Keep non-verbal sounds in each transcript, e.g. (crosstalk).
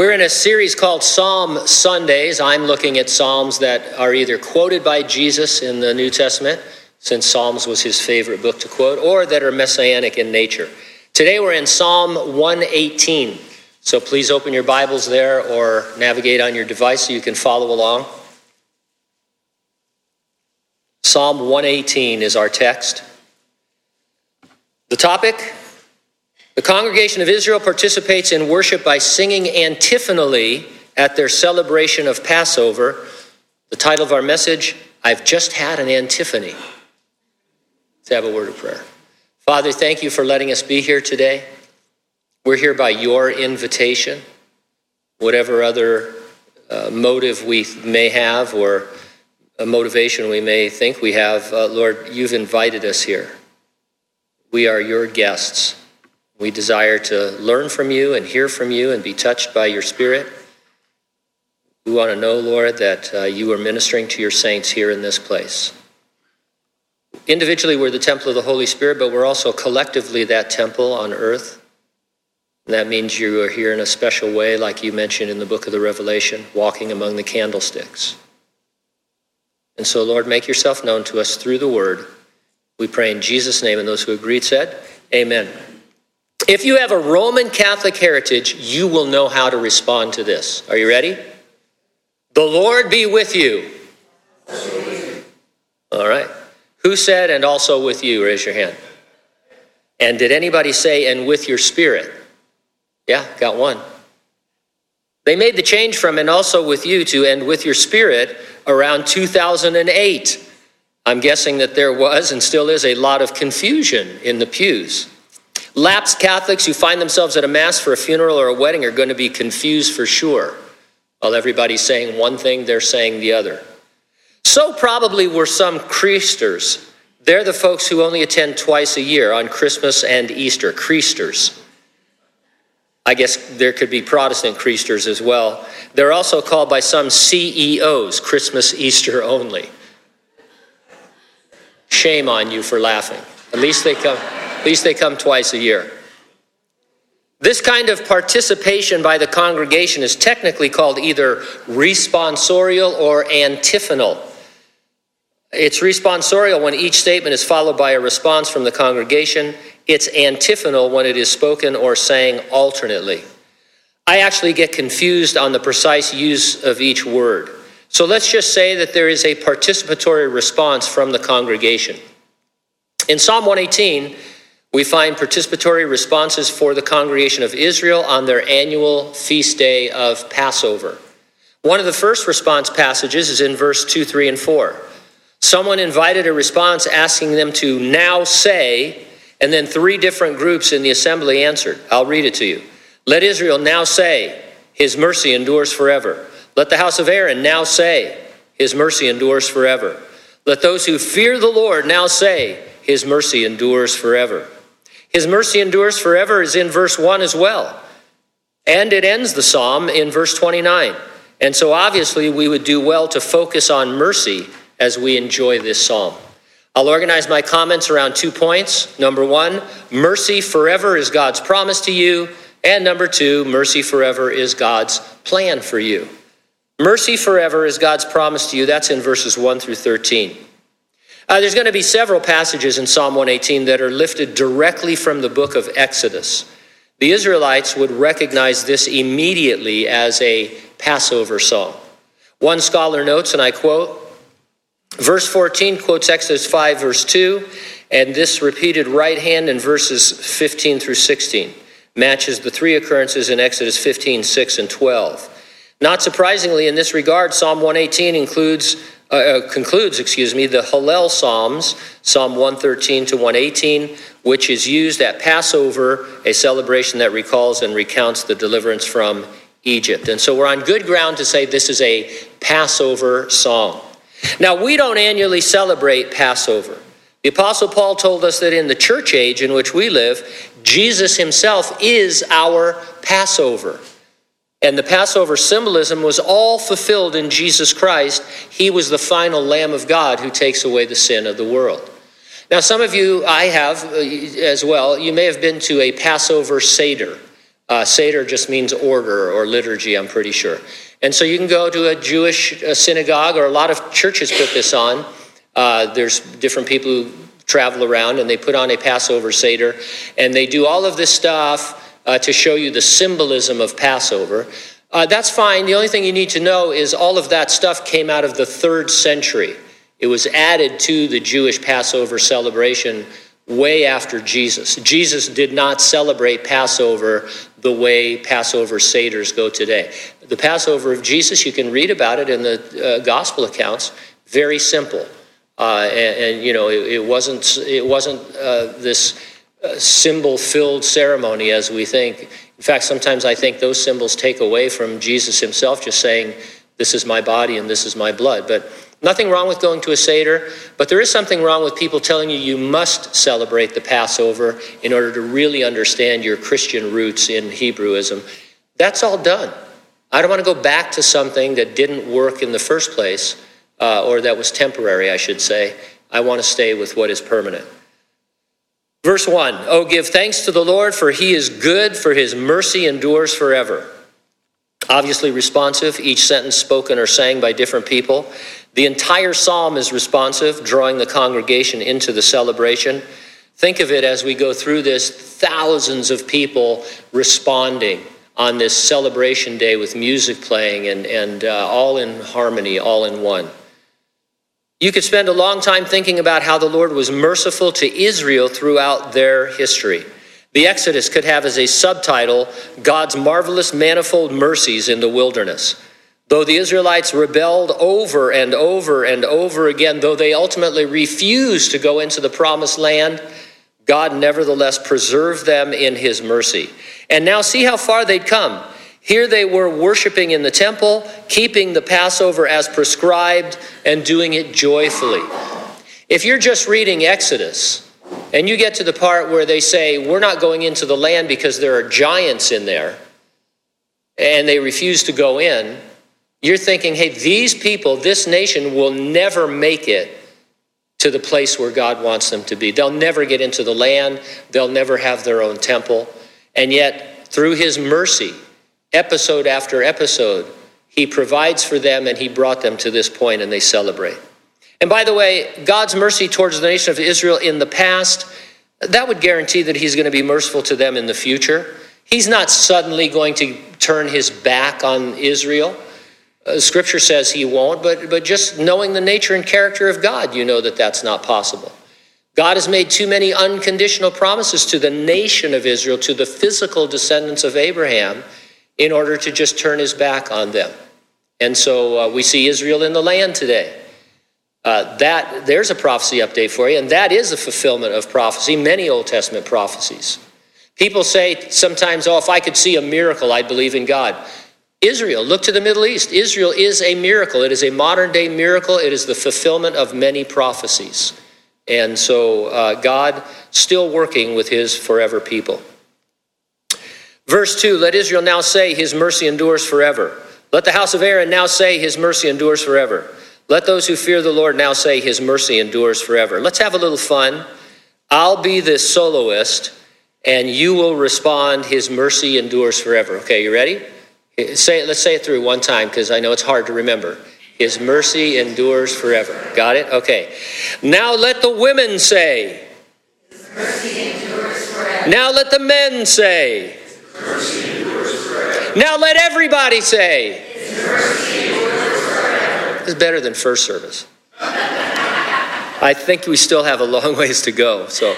We're in a series called Psalm Sundays. I'm looking at Psalms that are either quoted by Jesus in the New Testament, since Psalms was his favorite book to quote, or that are messianic in nature. Today we're in Psalm 118. So please open your Bibles there or navigate on your device so you can follow along. Psalm 118 is our text. The topic the congregation of Israel participates in worship by singing antiphonally at their celebration of Passover. The title of our message I've just had an antiphony. Let's have a word of prayer. Father, thank you for letting us be here today. We're here by your invitation. Whatever other uh, motive we may have or a motivation we may think we have, uh, Lord, you've invited us here. We are your guests. We desire to learn from you and hear from you and be touched by your Spirit. We want to know, Lord, that uh, you are ministering to your saints here in this place. Individually, we're the temple of the Holy Spirit, but we're also collectively that temple on earth. And that means you are here in a special way, like you mentioned in the book of the Revelation, walking among the candlesticks. And so, Lord, make yourself known to us through the word. We pray in Jesus' name, and those who agreed said, Amen. If you have a Roman Catholic heritage, you will know how to respond to this. Are you ready? The Lord be with you. All right. Who said, and also with you? Raise your hand. And did anybody say, and with your spirit? Yeah, got one. They made the change from and also with you to and with your spirit around 2008. I'm guessing that there was and still is a lot of confusion in the pews. Lapsed Catholics who find themselves at a Mass for a funeral or a wedding are going to be confused for sure. While everybody's saying one thing, they're saying the other. So probably were some Creasters. They're the folks who only attend twice a year on Christmas and Easter. Creasters. I guess there could be Protestant Creasters as well. They're also called by some CEOs, Christmas, Easter only. Shame on you for laughing. At least they come. At least they come twice a year. This kind of participation by the congregation is technically called either responsorial or antiphonal. It's responsorial when each statement is followed by a response from the congregation. It's antiphonal when it is spoken or sang alternately. I actually get confused on the precise use of each word. So let's just say that there is a participatory response from the congregation. In Psalm 118, we find participatory responses for the congregation of Israel on their annual feast day of Passover. One of the first response passages is in verse 2, 3, and 4. Someone invited a response asking them to now say, and then three different groups in the assembly answered. I'll read it to you. Let Israel now say, His mercy endures forever. Let the house of Aaron now say, His mercy endures forever. Let those who fear the Lord now say, His mercy endures forever. His mercy endures forever is in verse 1 as well. And it ends the psalm in verse 29. And so obviously we would do well to focus on mercy as we enjoy this psalm. I'll organize my comments around two points. Number one, mercy forever is God's promise to you. And number two, mercy forever is God's plan for you. Mercy forever is God's promise to you. That's in verses 1 through 13. Uh, there's going to be several passages in Psalm 118 that are lifted directly from the book of Exodus. The Israelites would recognize this immediately as a Passover song. One scholar notes, and I quote, verse 14 quotes Exodus 5, verse 2, and this repeated right hand in verses 15 through 16 matches the three occurrences in Exodus 15, 6, and 12. Not surprisingly, in this regard, Psalm 118 includes uh, uh, concludes, excuse me, the Hallel Psalms, Psalm 113 to 118, which is used at Passover, a celebration that recalls and recounts the deliverance from Egypt. And so we're on good ground to say this is a Passover song. Now, we don't annually celebrate Passover. The Apostle Paul told us that in the church age in which we live, Jesus himself is our Passover. And the Passover symbolism was all fulfilled in Jesus Christ. He was the final Lamb of God who takes away the sin of the world. Now, some of you, I have uh, as well, you may have been to a Passover Seder. Uh, Seder just means order or liturgy, I'm pretty sure. And so you can go to a Jewish uh, synagogue, or a lot of churches put this on. Uh, there's different people who travel around and they put on a Passover Seder, and they do all of this stuff uh, to show you the symbolism of Passover. Uh, that's fine. The only thing you need to know is all of that stuff came out of the third century. It was added to the Jewish Passover celebration way after Jesus. Jesus did not celebrate Passover the way Passover Seders go today. The Passover of Jesus, you can read about it in the uh, gospel accounts, very simple. Uh, and, and, you know, it, it wasn't, it wasn't uh, this symbol filled ceremony as we think. In fact, sometimes I think those symbols take away from Jesus himself just saying, This is my body and this is my blood. But Nothing wrong with going to a Seder, but there is something wrong with people telling you you must celebrate the Passover in order to really understand your Christian roots in Hebrewism. That's all done. I don't want to go back to something that didn't work in the first place, uh, or that was temporary, I should say. I want to stay with what is permanent. Verse 1 Oh, give thanks to the Lord, for he is good, for his mercy endures forever. Obviously responsive, each sentence spoken or sang by different people. The entire psalm is responsive, drawing the congregation into the celebration. Think of it as we go through this thousands of people responding on this celebration day with music playing and, and uh, all in harmony, all in one. You could spend a long time thinking about how the Lord was merciful to Israel throughout their history. The Exodus could have as a subtitle God's marvelous manifold mercies in the wilderness. Though the Israelites rebelled over and over and over again, though they ultimately refused to go into the promised land, God nevertheless preserved them in his mercy. And now see how far they'd come. Here they were worshiping in the temple, keeping the Passover as prescribed, and doing it joyfully. If you're just reading Exodus, and you get to the part where they say, We're not going into the land because there are giants in there, and they refuse to go in, you're thinking, hey, these people, this nation will never make it to the place where God wants them to be. They'll never get into the land, they'll never have their own temple. And yet, through His mercy, episode after episode, He provides for them and He brought them to this point and they celebrate. And by the way, God's mercy towards the nation of Israel in the past, that would guarantee that He's going to be merciful to them in the future. He's not suddenly going to turn His back on Israel. Uh, scripture says he won't, but, but just knowing the nature and character of God, you know that that's not possible. God has made too many unconditional promises to the nation of Israel, to the physical descendants of Abraham, in order to just turn his back on them. And so uh, we see Israel in the land today. Uh, that there's a prophecy update for you, and that is a fulfillment of prophecy, many Old Testament prophecies. People say sometimes, oh, if I could see a miracle, I'd believe in God. Israel, look to the Middle East. Israel is a miracle. It is a modern day miracle. It is the fulfillment of many prophecies. And so uh, God still working with his forever people. Verse 2 Let Israel now say, His mercy endures forever. Let the house of Aaron now say, His mercy endures forever. Let those who fear the Lord now say, His mercy endures forever. Let's have a little fun. I'll be the soloist, and you will respond, His mercy endures forever. Okay, you ready? Say it, let's say it through one time because I know it's hard to remember. His mercy endures forever. Got it? Okay. Now let the women say. His mercy endures forever. Now let the men say. Now let everybody say. It's better than first service. I think we still have a long (laughs) ways to go. So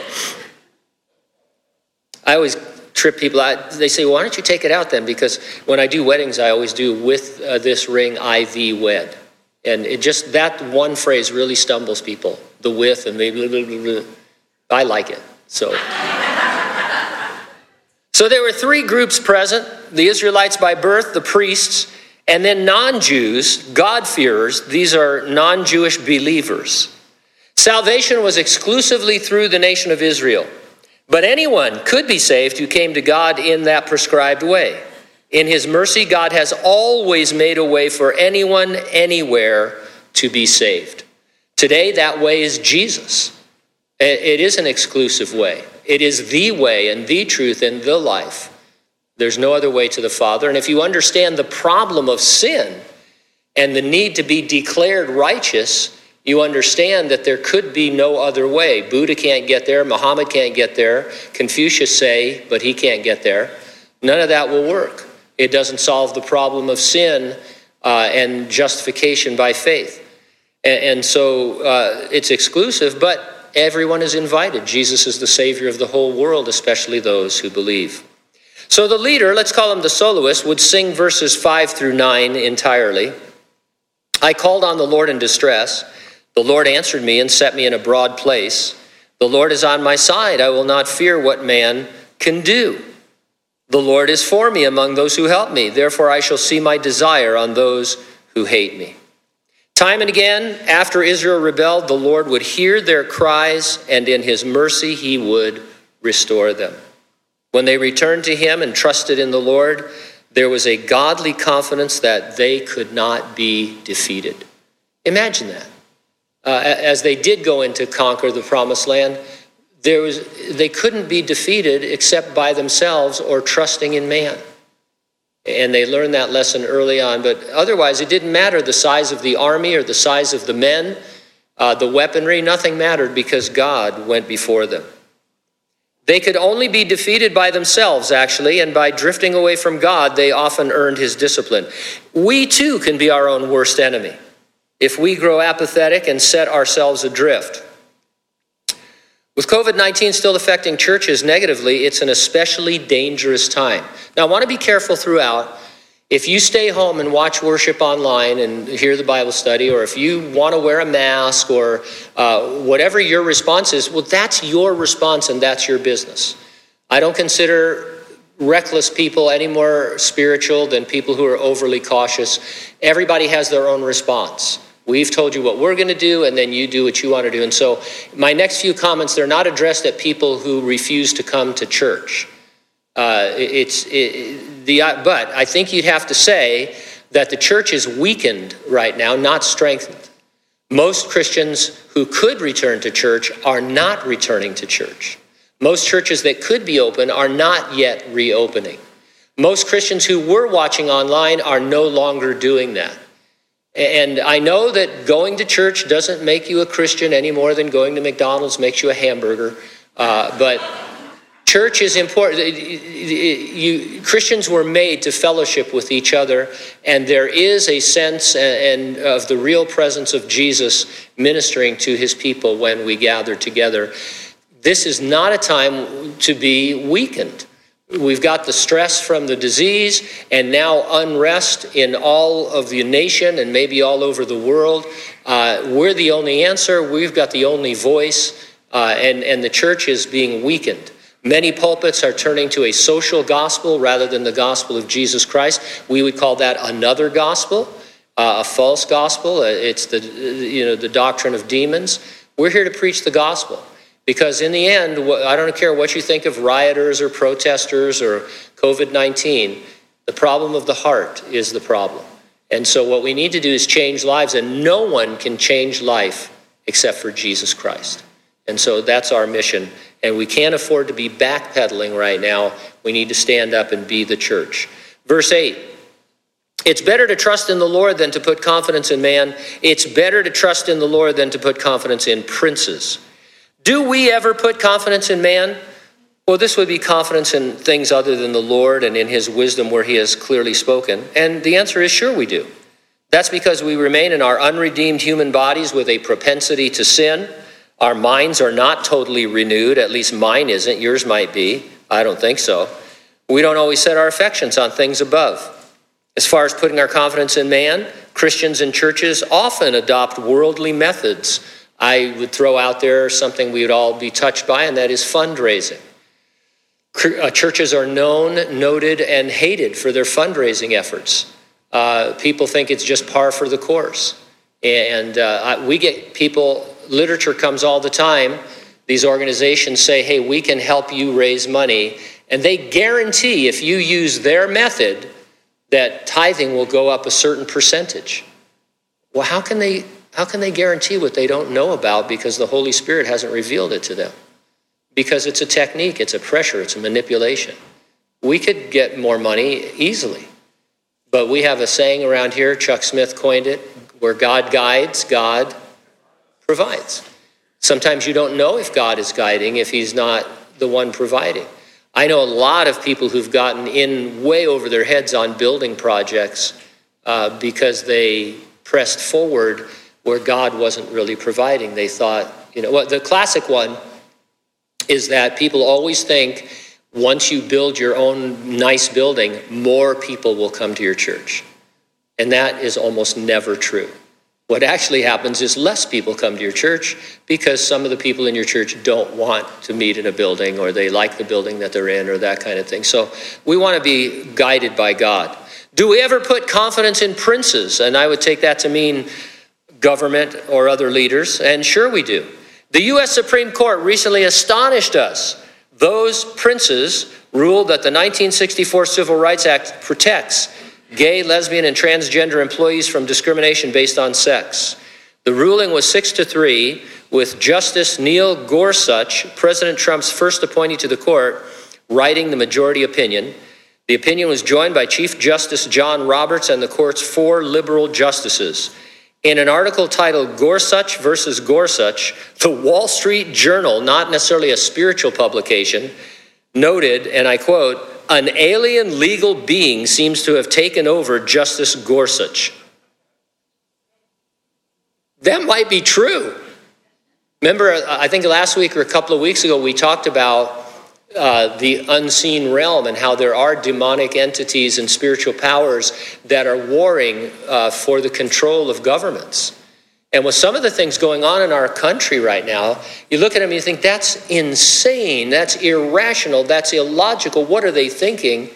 I always trip people out. They say, why don't you take it out then? Because when I do weddings, I always do with uh, this ring, IV wed. And it just, that one phrase really stumbles people. The with and the blah, blah, blah, I like it. So. So there were three groups present the Israelites by birth, the priests, and then non Jews, God-fearers. These are non Jewish believers. Salvation was exclusively through the nation of Israel. But anyone could be saved who came to God in that prescribed way. In his mercy, God has always made a way for anyone, anywhere to be saved. Today, that way is Jesus. It is an exclusive way, it is the way and the truth and the life There's no other way to the Father. And if you understand the problem of sin and the need to be declared righteous, you understand that there could be no other way. Buddha can't get there, Muhammad can't get there, Confucius say, but he can't get there. None of that will work. It doesn't solve the problem of sin uh, and justification by faith. And, and so uh, it's exclusive, but everyone is invited. Jesus is the Savior of the whole world, especially those who believe. So the leader, let's call him the soloist, would sing verses 5 through 9 entirely. I called on the Lord in distress. The Lord answered me and set me in a broad place. The Lord is on my side. I will not fear what man can do. The Lord is for me among those who help me. Therefore, I shall see my desire on those who hate me. Time and again, after Israel rebelled, the Lord would hear their cries, and in his mercy, he would restore them. When they returned to him and trusted in the Lord, there was a godly confidence that they could not be defeated. Imagine that. Uh, as they did go in to conquer the promised land, there was, they couldn't be defeated except by themselves or trusting in man. And they learned that lesson early on. But otherwise, it didn't matter the size of the army or the size of the men, uh, the weaponry, nothing mattered because God went before them. They could only be defeated by themselves, actually, and by drifting away from God, they often earned his discipline. We too can be our own worst enemy if we grow apathetic and set ourselves adrift. With COVID 19 still affecting churches negatively, it's an especially dangerous time. Now, I want to be careful throughout. If you stay home and watch worship online and hear the Bible study, or if you want to wear a mask, or uh, whatever your response is, well, that's your response and that's your business. I don't consider reckless people any more spiritual than people who are overly cautious. Everybody has their own response. We've told you what we're going to do, and then you do what you want to do. And so, my next few comments, they're not addressed at people who refuse to come to church. Uh, it's it, the, but I think you'd have to say that the church is weakened right now, not strengthened. Most Christians who could return to church are not returning to church. Most churches that could be open are not yet reopening. Most Christians who were watching online are no longer doing that. And I know that going to church doesn't make you a Christian any more than going to McDonald's makes you a hamburger. Uh, but church is important. You, Christians were made to fellowship with each other, and there is a sense and, and of the real presence of Jesus ministering to his people when we gather together. This is not a time to be weakened. We've got the stress from the disease and now unrest in all of the nation and maybe all over the world. Uh, we're the only answer. We've got the only voice, uh, and, and the church is being weakened. Many pulpits are turning to a social gospel rather than the gospel of Jesus Christ. We would call that another gospel, uh, a false gospel. Uh, it's the, you know, the doctrine of demons. We're here to preach the gospel. Because in the end, I don't care what you think of rioters or protesters or COVID 19, the problem of the heart is the problem. And so, what we need to do is change lives, and no one can change life except for Jesus Christ. And so, that's our mission. And we can't afford to be backpedaling right now. We need to stand up and be the church. Verse 8 It's better to trust in the Lord than to put confidence in man. It's better to trust in the Lord than to put confidence in princes. Do we ever put confidence in man? Well, this would be confidence in things other than the Lord and in his wisdom where he has clearly spoken. And the answer is sure we do. That's because we remain in our unredeemed human bodies with a propensity to sin. Our minds are not totally renewed, at least mine isn't. Yours might be. I don't think so. We don't always set our affections on things above. As far as putting our confidence in man, Christians and churches often adopt worldly methods I would throw out there something we would all be touched by, and that is fundraising. Uh, churches are known, noted, and hated for their fundraising efforts. Uh, people think it's just par for the course. And uh, we get people, literature comes all the time. These organizations say, hey, we can help you raise money. And they guarantee if you use their method that tithing will go up a certain percentage. Well, how can they how can they guarantee what they don't know about because the Holy Spirit hasn't revealed it to them? Because it's a technique, it's a pressure, it's a manipulation. we could get more money easily. But we have a saying around here, Chuck Smith coined it, where God guides, God provides. Sometimes you don't know if God is guiding if He's not the one providing. I know a lot of people who've gotten in way over their heads on building projects uh, because they pressed forward where God wasn't really providing. They thought, you know, well, the classic one is that people always think once you build your own nice building, more people will come to your church. And that is almost never true. What actually happens is less people come to your church because some of the people in your church don't want to meet in a building or they like the building that they're in or that kind of thing. So we want to be guided by God. Do we ever put confidence in princes? And I would take that to mean government or other leaders. And sure we do. The U.S. Supreme Court recently astonished us. Those princes ruled that the 1964 Civil Rights Act protects gay, lesbian, and transgender employees from discrimination based on sex. The ruling was six to three, with Justice Neil Gorsuch, President Trump's first appointee to the court, writing the majority opinion. The opinion was joined by Chief Justice John Roberts and the court's four liberal justices. In an article titled Gorsuch versus Gorsuch, the Wall Street Journal, not necessarily a spiritual publication, noted, and I quote, an alien legal being seems to have taken over Justice Gorsuch. That might be true. Remember, uh, I think last week or a couple of weeks ago, we talked about uh, the unseen realm and how there are demonic entities and spiritual powers that are warring uh, for the control of governments. And with some of the things going on in our country right now, you look at them and you think, that's insane, that's irrational, that's illogical. What are they thinking?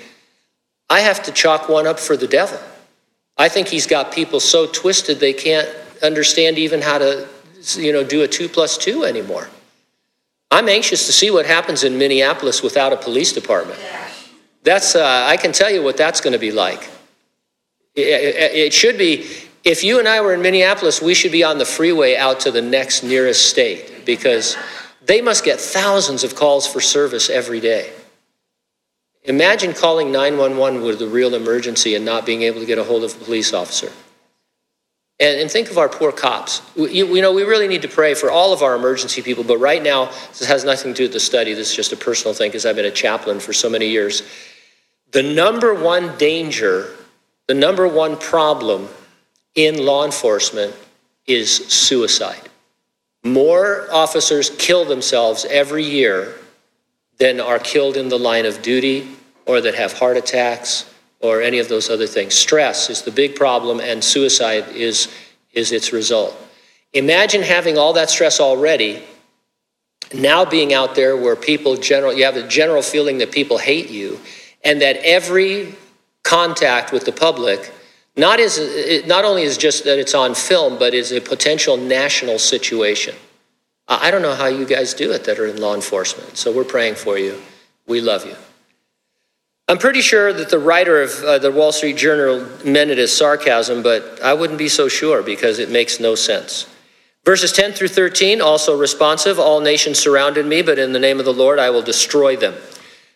I have to chalk one up for the devil. I think he's got people so twisted they can't understand even how to you know, do a two plus two anymore. I'm anxious to see what happens in Minneapolis without a police department. That's, uh, I can tell you what that's going to be like. It, it should be if you and I were in Minneapolis, we should be on the freeway out to the next nearest state because they must get thousands of calls for service every day. Imagine calling 911 with a real emergency and not being able to get a hold of a police officer. And, and think of our poor cops. We, you know, we really need to pray for all of our emergency people, but right now, this has nothing to do with the study. This is just a personal thing because I've been a chaplain for so many years. The number one danger, the number one problem in law enforcement is suicide. More officers kill themselves every year than are killed in the line of duty or that have heart attacks or any of those other things. Stress is the big problem, and suicide is, is its result. Imagine having all that stress already, now being out there where people general, you have a general feeling that people hate you, and that every contact with the public not, is, not only is just that it's on film, but is a potential national situation. I don't know how you guys do it that are in law enforcement. So we're praying for you. We love you. I'm pretty sure that the writer of uh, the Wall Street Journal meant it as sarcasm, but I wouldn't be so sure because it makes no sense. Verses 10 through 13, also responsive. All nations surrounded me, but in the name of the Lord I will destroy them.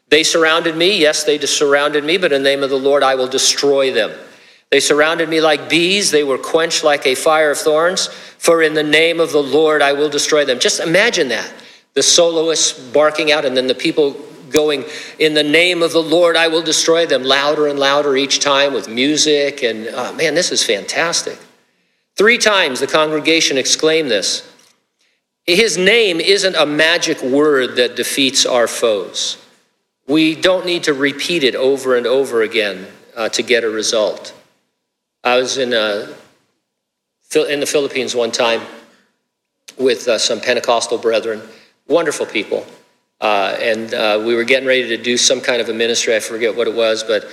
They surrounded me, yes, they surrounded me, but in the name of the Lord I will destroy them. They surrounded me like bees. They were quenched like a fire of thorns. For in the name of the Lord I will destroy them. Just imagine that. The soloists barking out, and then the people going, In the name of the Lord I will destroy them, louder and louder each time with music. And oh, man, this is fantastic. Three times the congregation exclaimed this. His name isn't a magic word that defeats our foes. We don't need to repeat it over and over again uh, to get a result. I was in, uh, in the Philippines one time with uh, some Pentecostal brethren, wonderful people. Uh, and uh, we were getting ready to do some kind of a ministry. I forget what it was, but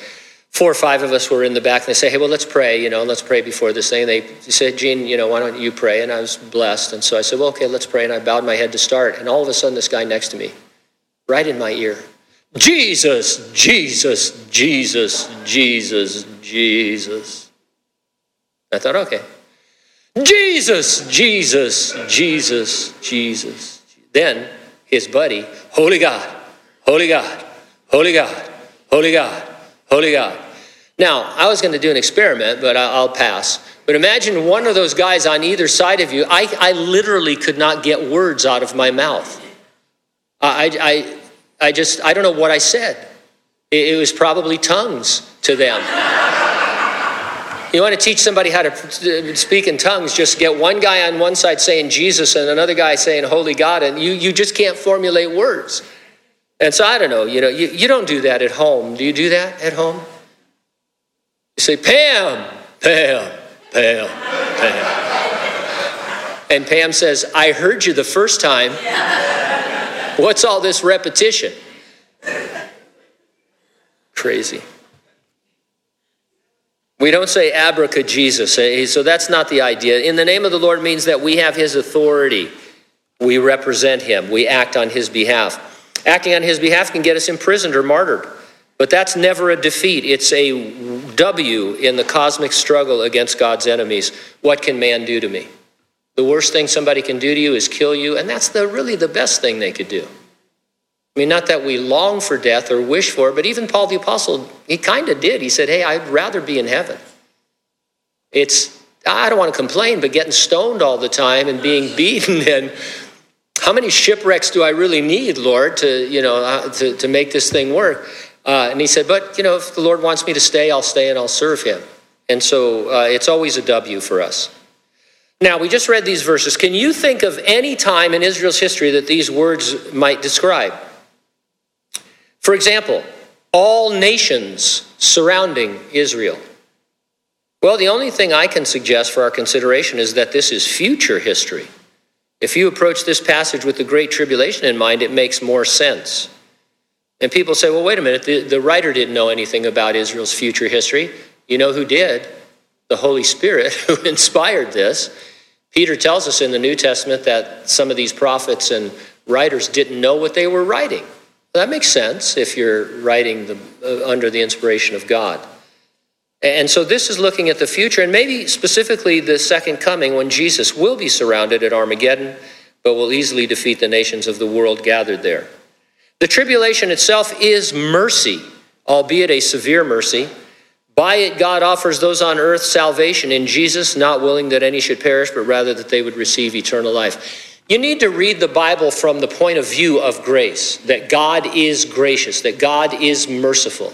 four or five of us were in the back. And they say, "Hey, well, let's pray. You know, let's pray before this thing." And they said, "Gene, you know, why don't you pray?" And I was blessed, and so I said, "Well, okay, let's pray." And I bowed my head to start. And all of a sudden, this guy next to me, right in my ear, Jesus, Jesus, Jesus, Jesus, Jesus. I thought, okay. Jesus, Jesus, Jesus, Jesus. Then his buddy, Holy God, Holy God, Holy God, Holy God, holy God. Now, I was going to do an experiment, but I'll pass. But imagine one of those guys on either side of you. I, I literally could not get words out of my mouth. I, I, I just, I don't know what I said. It, it was probably tongues to them. (laughs) you want to teach somebody how to speak in tongues, just get one guy on one side saying Jesus and another guy saying Holy God, and you, you just can't formulate words. And so I don't know, you know, you, you don't do that at home. Do you do that at home? You say, Pam, Pam, Pam, Pam. And Pam says, I heard you the first time. What's all this repetition? Crazy. We don't say abraca Jesus, eh, so that's not the idea. In the name of the Lord means that we have his authority. We represent him. We act on his behalf. Acting on his behalf can get us imprisoned or martyred. But that's never a defeat. It's a W in the cosmic struggle against God's enemies. What can man do to me? The worst thing somebody can do to you is kill you, and that's the, really the best thing they could do. I mean, not that we long for death or wish for it, but even Paul the Apostle, he kind of did. He said, Hey, I'd rather be in heaven. It's, I don't want to complain, but getting stoned all the time and being (laughs) beaten and how many shipwrecks do I really need, Lord, to, you know, uh, to, to make this thing work? Uh, and he said, But, you know, if the Lord wants me to stay, I'll stay and I'll serve him. And so uh, it's always a W for us. Now, we just read these verses. Can you think of any time in Israel's history that these words might describe? For example, all nations surrounding Israel. Well, the only thing I can suggest for our consideration is that this is future history. If you approach this passage with the Great Tribulation in mind, it makes more sense. And people say, well, wait a minute, the, the writer didn't know anything about Israel's future history. You know who did? The Holy Spirit, (laughs) who inspired this. Peter tells us in the New Testament that some of these prophets and writers didn't know what they were writing. That makes sense if you're writing the, uh, under the inspiration of God. And so this is looking at the future, and maybe specifically the second coming when Jesus will be surrounded at Armageddon, but will easily defeat the nations of the world gathered there. The tribulation itself is mercy, albeit a severe mercy. By it, God offers those on earth salvation in Jesus, not willing that any should perish, but rather that they would receive eternal life. You need to read the Bible from the point of view of grace, that God is gracious, that God is merciful.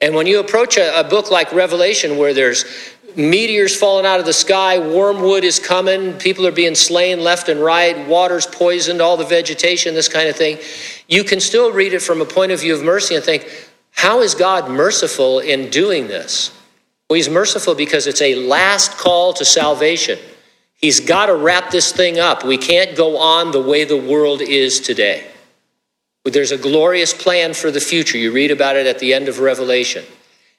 And when you approach a, a book like Revelation, where there's meteors falling out of the sky, wormwood is coming, people are being slain left and right, water's poisoned, all the vegetation, this kind of thing, you can still read it from a point of view of mercy and think, how is God merciful in doing this? Well, He's merciful because it's a last call to salvation. He's got to wrap this thing up. We can't go on the way the world is today. There's a glorious plan for the future. You read about it at the end of Revelation.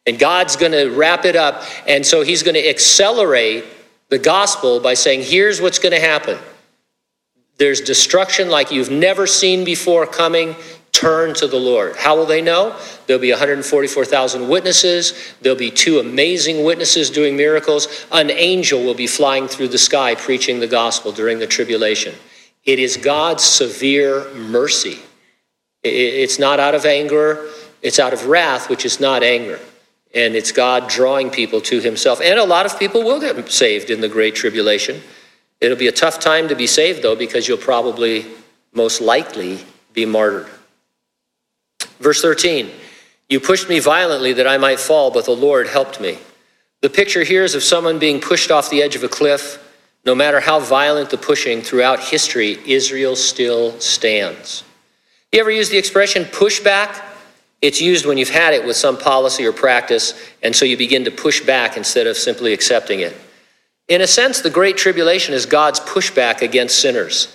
And God's going to wrap it up. And so He's going to accelerate the gospel by saying, here's what's going to happen. There's destruction like you've never seen before coming. Turn to the Lord. How will they know? There'll be 144,000 witnesses. There'll be two amazing witnesses doing miracles. An angel will be flying through the sky preaching the gospel during the tribulation. It is God's severe mercy. It's not out of anger, it's out of wrath, which is not anger. And it's God drawing people to himself. And a lot of people will get saved in the Great Tribulation. It'll be a tough time to be saved, though, because you'll probably, most likely, be martyred. Verse 13 You pushed me violently that I might fall, but the Lord helped me. The picture here is of someone being pushed off the edge of a cliff. No matter how violent the pushing throughout history, Israel still stands. You ever use the expression pushback? It's used when you've had it with some policy or practice, and so you begin to push back instead of simply accepting it. In a sense, the Great Tribulation is God's pushback against sinners.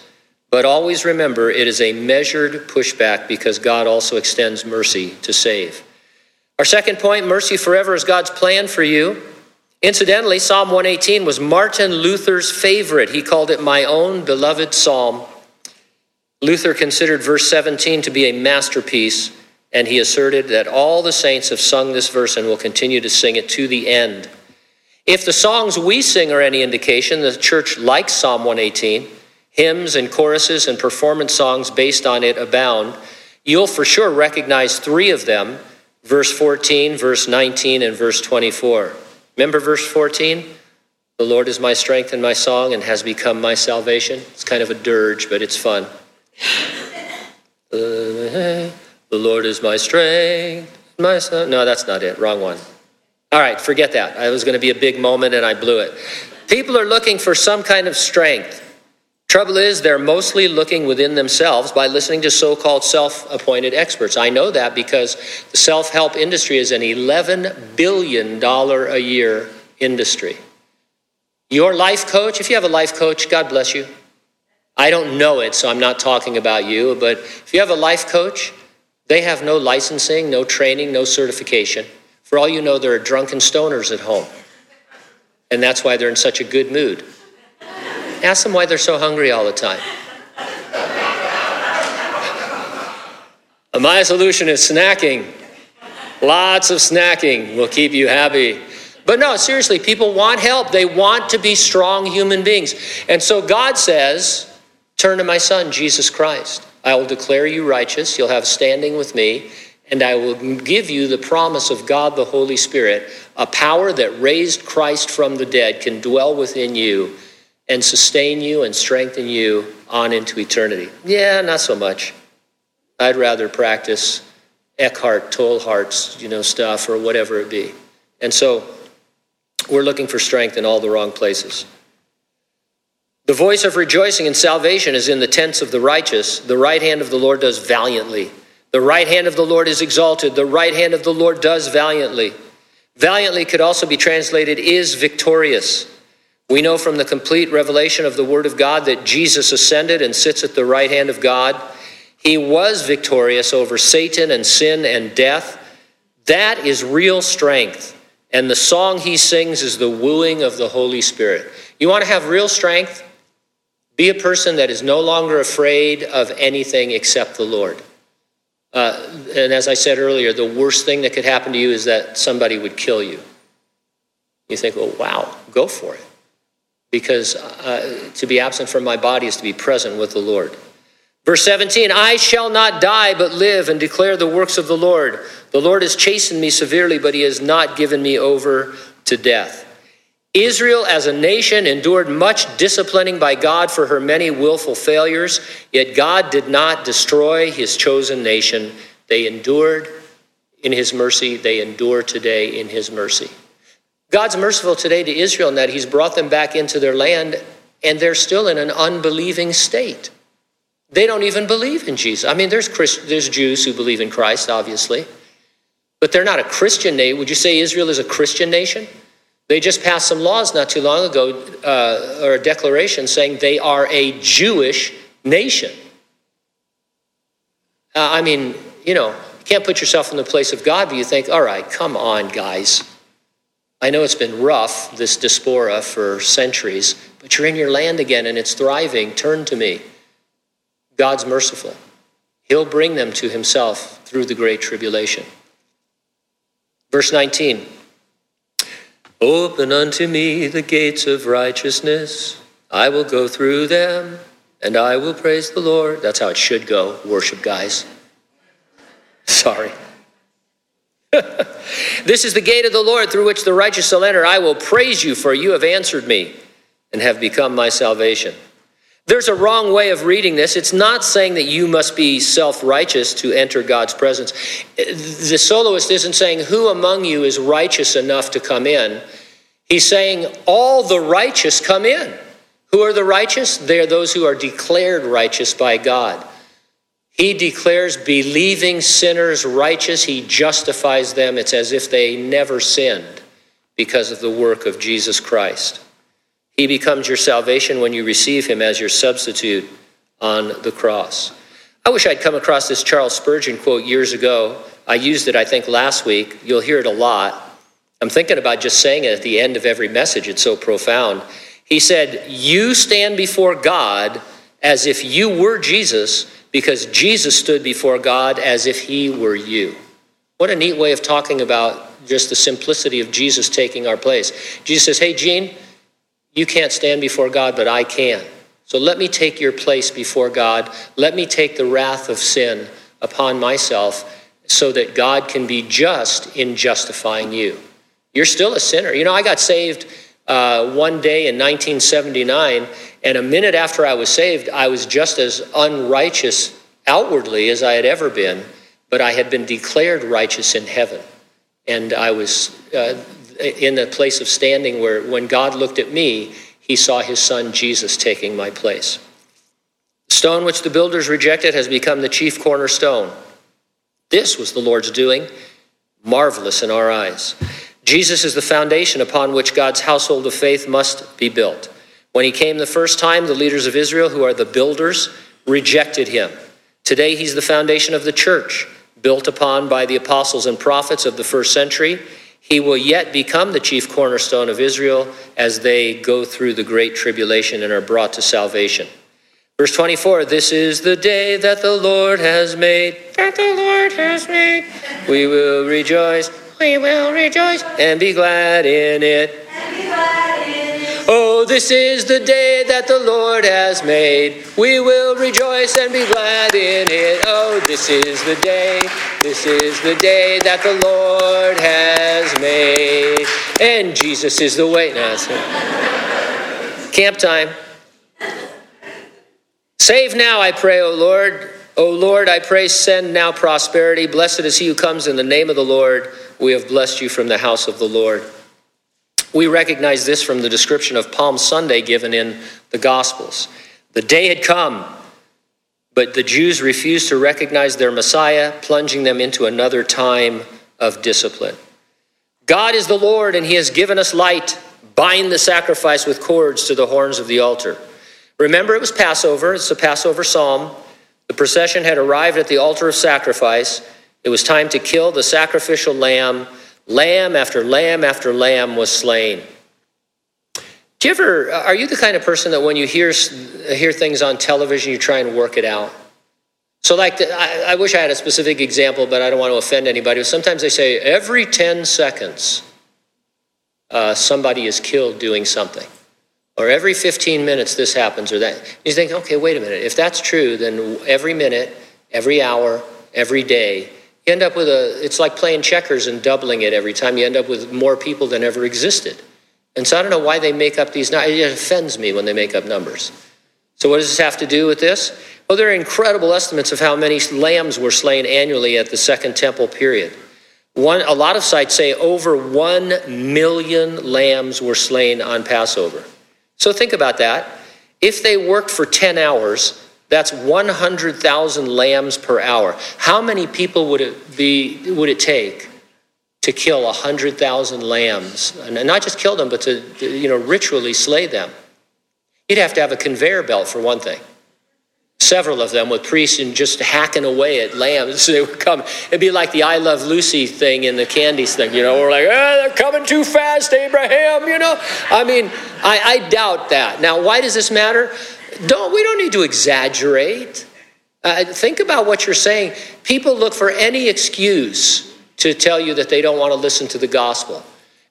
But always remember, it is a measured pushback because God also extends mercy to save. Our second point mercy forever is God's plan for you. Incidentally, Psalm 118 was Martin Luther's favorite. He called it my own beloved psalm. Luther considered verse 17 to be a masterpiece, and he asserted that all the saints have sung this verse and will continue to sing it to the end. If the songs we sing are any indication, the church likes Psalm 118. Hymns and choruses and performance songs based on it abound. You'll for sure recognize three of them verse 14, verse 19, and verse 24. Remember verse 14? The Lord is my strength and my song and has become my salvation. It's kind of a dirge, but it's fun. (laughs) The Lord is my strength, my son. No, that's not it. Wrong one. All right, forget that. It was going to be a big moment and I blew it. People are looking for some kind of strength. Trouble is, they're mostly looking within themselves by listening to so called self appointed experts. I know that because the self help industry is an $11 billion a year industry. Your life coach, if you have a life coach, God bless you. I don't know it, so I'm not talking about you, but if you have a life coach, they have no licensing, no training, no certification. For all you know, there are drunken stoners at home. And that's why they're in such a good mood. Ask them why they're so hungry all the time. My solution is snacking. Lots of snacking will keep you happy. But no, seriously, people want help. They want to be strong human beings. And so God says, Turn to my son, Jesus Christ. I will declare you righteous. You'll have standing with me. And I will give you the promise of God the Holy Spirit, a power that raised Christ from the dead can dwell within you and sustain you and strengthen you on into eternity. Yeah, not so much. I'd rather practice Eckhart Tolle Hearts, you know, stuff or whatever it be. And so we're looking for strength in all the wrong places. The voice of rejoicing and salvation is in the tents of the righteous. The right hand of the Lord does valiantly. The right hand of the Lord is exalted. The right hand of the Lord does valiantly. Valiantly could also be translated is victorious. We know from the complete revelation of the Word of God that Jesus ascended and sits at the right hand of God. He was victorious over Satan and sin and death. That is real strength. And the song he sings is the wooing of the Holy Spirit. You want to have real strength? Be a person that is no longer afraid of anything except the Lord. Uh, and as I said earlier, the worst thing that could happen to you is that somebody would kill you. You think, well, wow, go for it because uh, to be absent from my body is to be present with the Lord. Verse 17, I shall not die but live and declare the works of the Lord. The Lord has chastened me severely, but he has not given me over to death. Israel as a nation endured much disciplining by God for her many willful failures, yet God did not destroy his chosen nation. They endured in his mercy, they endure today in his mercy. God's merciful today to Israel in that he's brought them back into their land and they're still in an unbelieving state. They don't even believe in Jesus. I mean, there's, Christ, there's Jews who believe in Christ, obviously, but they're not a Christian nation. Would you say Israel is a Christian nation? They just passed some laws not too long ago, uh, or a declaration saying they are a Jewish nation. Uh, I mean, you know, you can't put yourself in the place of God, but you think, all right, come on, guys. I know it's been rough, this diaspora, for centuries, but you're in your land again and it's thriving. Turn to me. God's merciful. He'll bring them to himself through the great tribulation. Verse 19 Open unto me the gates of righteousness. I will go through them and I will praise the Lord. That's how it should go, worship guys. Sorry. This is the gate of the Lord through which the righteous shall enter. I will praise you, for you have answered me and have become my salvation. There's a wrong way of reading this. It's not saying that you must be self righteous to enter God's presence. The soloist isn't saying, Who among you is righteous enough to come in? He's saying, All the righteous come in. Who are the righteous? They are those who are declared righteous by God. He declares believing sinners righteous. He justifies them. It's as if they never sinned because of the work of Jesus Christ. He becomes your salvation when you receive him as your substitute on the cross. I wish I'd come across this Charles Spurgeon quote years ago. I used it, I think, last week. You'll hear it a lot. I'm thinking about just saying it at the end of every message. It's so profound. He said, You stand before God as if you were Jesus because Jesus stood before God as if he were you. What a neat way of talking about just the simplicity of Jesus taking our place. Jesus says, Hey, Gene, you can't stand before God, but I can. So let me take your place before God. Let me take the wrath of sin upon myself so that God can be just in justifying you. You're still a sinner. You know, I got saved uh, one day in 1979, and a minute after I was saved, I was just as unrighteous outwardly as I had ever been, but I had been declared righteous in heaven. And I was uh, in a place of standing where when God looked at me, he saw his son Jesus taking my place. The stone which the builders rejected has become the chief cornerstone. This was the Lord's doing, marvelous in our eyes. Jesus is the foundation upon which God's household of faith must be built. When he came the first time, the leaders of Israel, who are the builders, rejected him. Today, he's the foundation of the church, built upon by the apostles and prophets of the first century. He will yet become the chief cornerstone of Israel as they go through the great tribulation and are brought to salvation. Verse 24 This is the day that the Lord has made, that the Lord has made. We will rejoice, we will rejoice, and be glad in it. Oh, this is the day that the Lord has made. We will rejoice and be glad in it. Oh, this is the day, this is the day that the Lord has made. And Jesus is the way. No, Camp time. Save now, I pray, O Lord. O Lord, I pray, send now prosperity. Blessed is he who comes in the name of the Lord. We have blessed you from the house of the Lord. We recognize this from the description of Palm Sunday given in the Gospels. The day had come, but the Jews refused to recognize their Messiah, plunging them into another time of discipline. God is the Lord, and he has given us light. Bind the sacrifice with cords to the horns of the altar. Remember, it was Passover. It's a Passover psalm. The procession had arrived at the altar of sacrifice. It was time to kill the sacrificial lamb. Lamb after lamb after lamb was slain. Do you ever, are you the kind of person that when you hear, hear things on television, you try and work it out? So, like, the, I, I wish I had a specific example, but I don't want to offend anybody. Sometimes they say every 10 seconds, uh, somebody is killed doing something or every 15 minutes this happens or that. You think, okay, wait a minute. If that's true, then every minute, every hour, every day, you end up with a, it's like playing checkers and doubling it every time. You end up with more people than ever existed. And so I don't know why they make up these, numbers. it offends me when they make up numbers. So what does this have to do with this? Well, there are incredible estimates of how many lambs were slain annually at the Second Temple period. One, a lot of sites say over 1 million lambs were slain on Passover. So think about that. If they worked for 10 hours, that's 100,000 lambs per hour. How many people would it be would it take to kill 100,000 lambs? And not just kill them, but to you know ritually slay them. You'd have to have a conveyor belt for one thing several of them with priests and just hacking away at lambs. (laughs) They would come. It'd be like the I Love Lucy thing in the candies thing, you know. We're like, oh, they're coming too fast, Abraham, you know. I mean, I, I doubt that. Now, why does this matter? Don't we don't need to exaggerate. Uh, think about what you're saying. People look for any excuse to tell you that they don't want to listen to the gospel.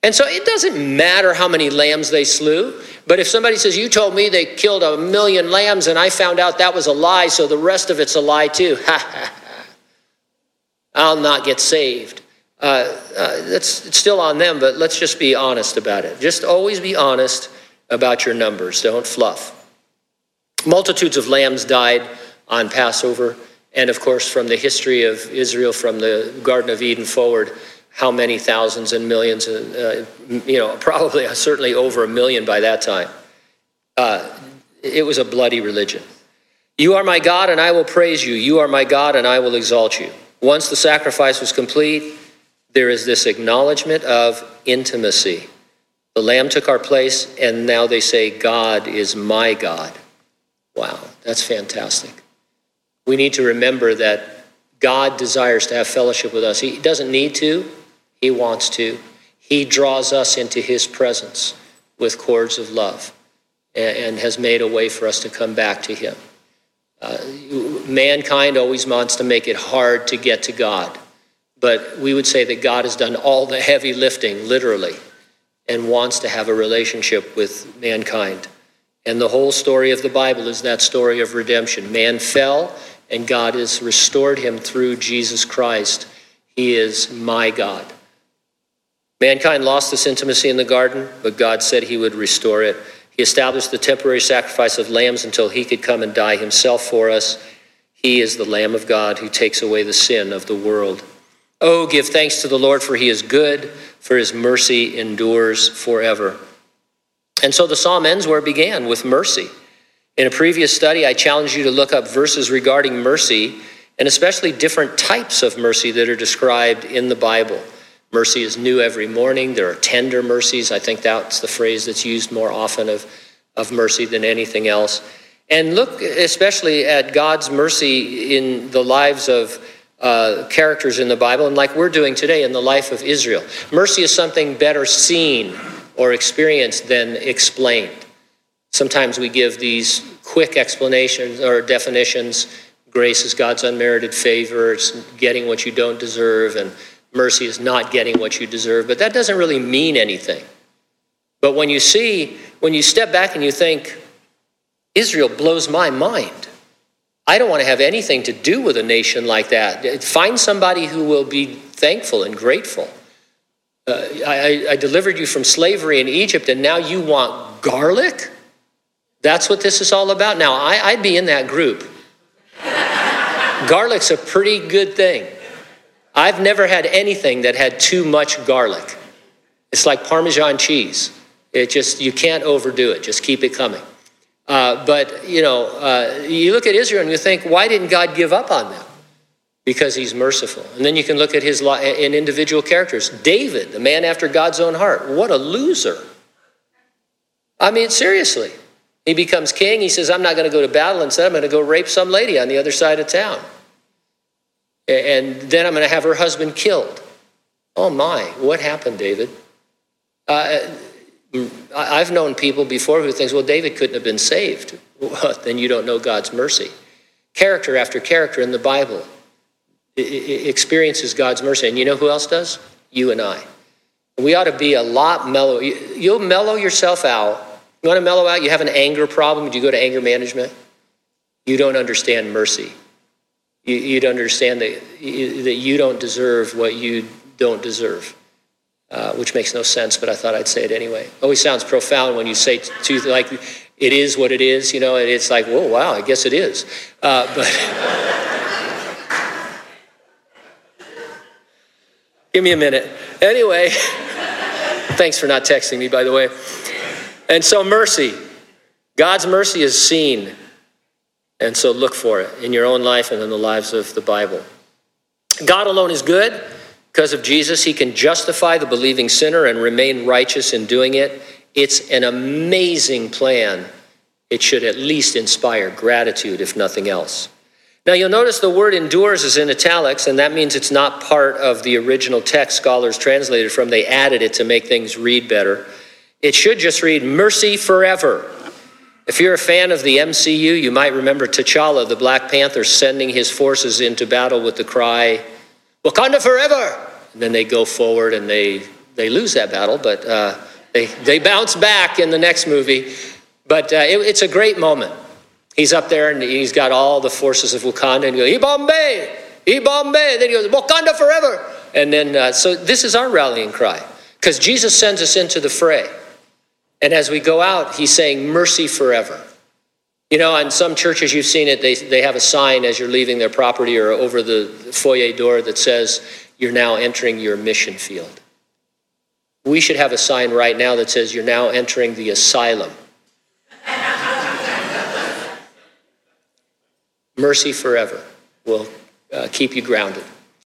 And so it doesn't matter how many lambs they slew. But if somebody says, You told me they killed a million lambs and I found out that was a lie, so the rest of it's a lie too, (laughs) I'll not get saved. Uh, uh, it's still on them, but let's just be honest about it. Just always be honest about your numbers. Don't fluff. Multitudes of lambs died on Passover, and of course, from the history of Israel from the Garden of Eden forward, how many thousands and millions, uh, you know, (laughs) probably uh, certainly over a million by that time. Uh, it was a bloody religion. You are my God, and I will praise you. You are my God, and I will exalt you. Once the sacrifice was complete, there is this acknowledgement of intimacy. The Lamb took our place, and now they say, God is my God. Wow, that's fantastic. We need to remember that God desires to have fellowship with us. He doesn't need to, he wants to. He draws us into His presence with cords of love and, has made a way for us to come back to Him. Uh, mankind always wants to make it hard to get to God, but we would say that God has done all the heavy lifting, literally, and wants to have a relationship with mankind. And the whole story of the Bible is that story of redemption. Man fell, and God has restored him through Jesus Christ He is my God. Mankind lost this intimacy in the garden, but God said he would restore it. He established the temporary sacrifice of lambs until he could come and die himself for us. He is the Lamb of God who takes away the sin of the world. Oh, give thanks to the Lord, for he is good, for his mercy endures forever. And so the psalm ends where it began with mercy. In a previous study, I challenged you to look up verses regarding mercy, and especially different types of mercy that are described in the Bible. Mercy is new every morning. There are tender mercies. I think that's the phrase that's used more often of, of mercy than anything else. And look especially at God's mercy in the lives of uh, characters in the Bible, and like we're doing today in the life of Israel. Mercy is something better seen or experienced than explained. Sometimes we give these quick explanations or definitions. Grace is God's unmerited favor, it's getting what you don't deserve, and mercy is not getting what you deserve, but that doesn't really mean anything. But when you see, when you step back and you think, Israel blows my mind. I don't want to have anything to do with a nation like that. Find somebody who will be thankful and grateful. Uh, I, I delivered you from slavery in Egypt, and now you want garlic? That's what this is all about. Now, I, I'd be in that group. (laughs) Garlic's a pretty good thing. I've never had anything that had too much garlic. It's like Parmesan cheese. It just, you can't overdo it. Just keep it coming. Uh, but, you know, uh, you look at Israel and you think, why didn't God give up on them? Because he's merciful. And then you can look at his in individual characters. David, the man after God's own heart, what a loser. I mean, seriously. He becomes king. He says, I'm not going to go to battle. Instead, I'm going to go rape some lady on the other side of town and then I'm going to have her husband killed. Oh my, what happened, David? Uh, I've known people before who thinks, well, David couldn't have been saved. Well, (laughs) then you don't know God's mercy. Character after character in the Bible experiences God's mercy. And you know who else does? You and I. We ought to be a lot mellow. You'll mellow yourself out. You want to mellow out? You have an anger problem. Do you go to anger management? You don't understand mercy you'd understand that, that you don't deserve what you don't deserve, uh, which makes no sense, but I thought I'd say it anyway. Always sounds profound when you say to, like, it is what it is, you know, it's like, whoa, wow, I guess it is. Uh, but (laughs) give me a minute. Anyway, (laughs) thanks for not texting me, by the way. And so, mercy. God's mercy is seen and so look for it in your own life and in the lives of the Bible. God alone is good. Because of Jesus, he can justify the believing sinner and remain righteous in doing it. It's an amazing plan. It should at least inspire gratitude, if nothing else. Now, you'll notice the word endures is in italics, and that means it's not part of the original text scholars translated from. They added it to make things read better. It should just read mercy forever. If you're a fan of the MCU, you might remember T'Challa, the Black Panther, sending his forces into battle with the cry, Wakanda forever! And then they go forward and they, they lose that battle, but uh, they, they bounce back in the next movie. But uh, it, it's a great moment. He's up there and he's got all the forces of Wakanda and he goes, Ibombe! Ibombe! Then he goes, Wakanda forever! And then, uh, so this is our rallying cry because Jesus sends us into the fray. And as we go out, he's saying, Mercy forever. You know, in some churches you've seen it, they, they have a sign as you're leaving their property or over the foyer door that says, You're now entering your mission field. We should have a sign right now that says, You're now entering the asylum. (laughs) Mercy forever will uh, keep you grounded.